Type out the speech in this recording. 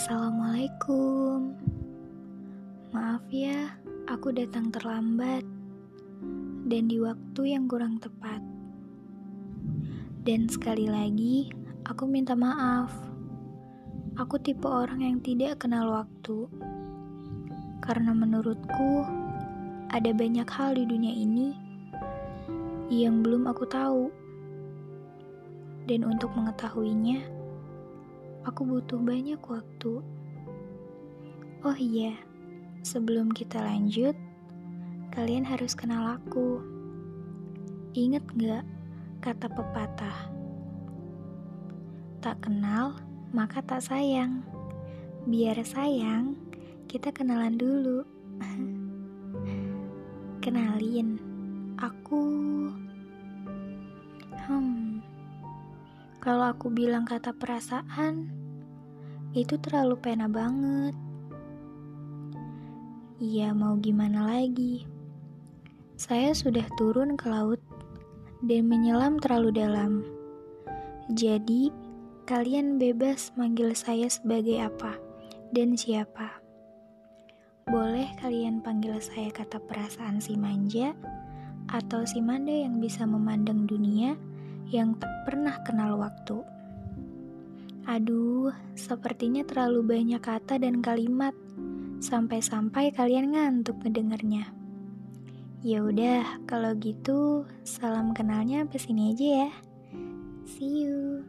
Assalamualaikum. Maaf ya, aku datang terlambat dan di waktu yang kurang tepat. Dan sekali lagi, aku minta maaf. Aku tipe orang yang tidak kenal waktu. Karena menurutku, ada banyak hal di dunia ini yang belum aku tahu. Dan untuk mengetahuinya, Aku butuh banyak waktu. Oh iya, sebelum kita lanjut, kalian harus kenal aku. Ingat gak kata pepatah? Tak kenal, maka tak sayang. Biar sayang, kita kenalan dulu. Kenalin, aku... Hmm, kalau aku bilang kata perasaan, itu terlalu pena banget. Iya, mau gimana lagi? Saya sudah turun ke laut dan menyelam terlalu dalam. Jadi, kalian bebas manggil saya sebagai apa dan siapa. Boleh kalian panggil saya kata perasaan si manja atau si manda yang bisa memandang dunia yang tak pernah kenal waktu. Aduh, sepertinya terlalu banyak kata dan kalimat, sampai-sampai kalian ngantuk mendengarnya. Ya udah, kalau gitu salam kenalnya sampai sini aja ya. See you.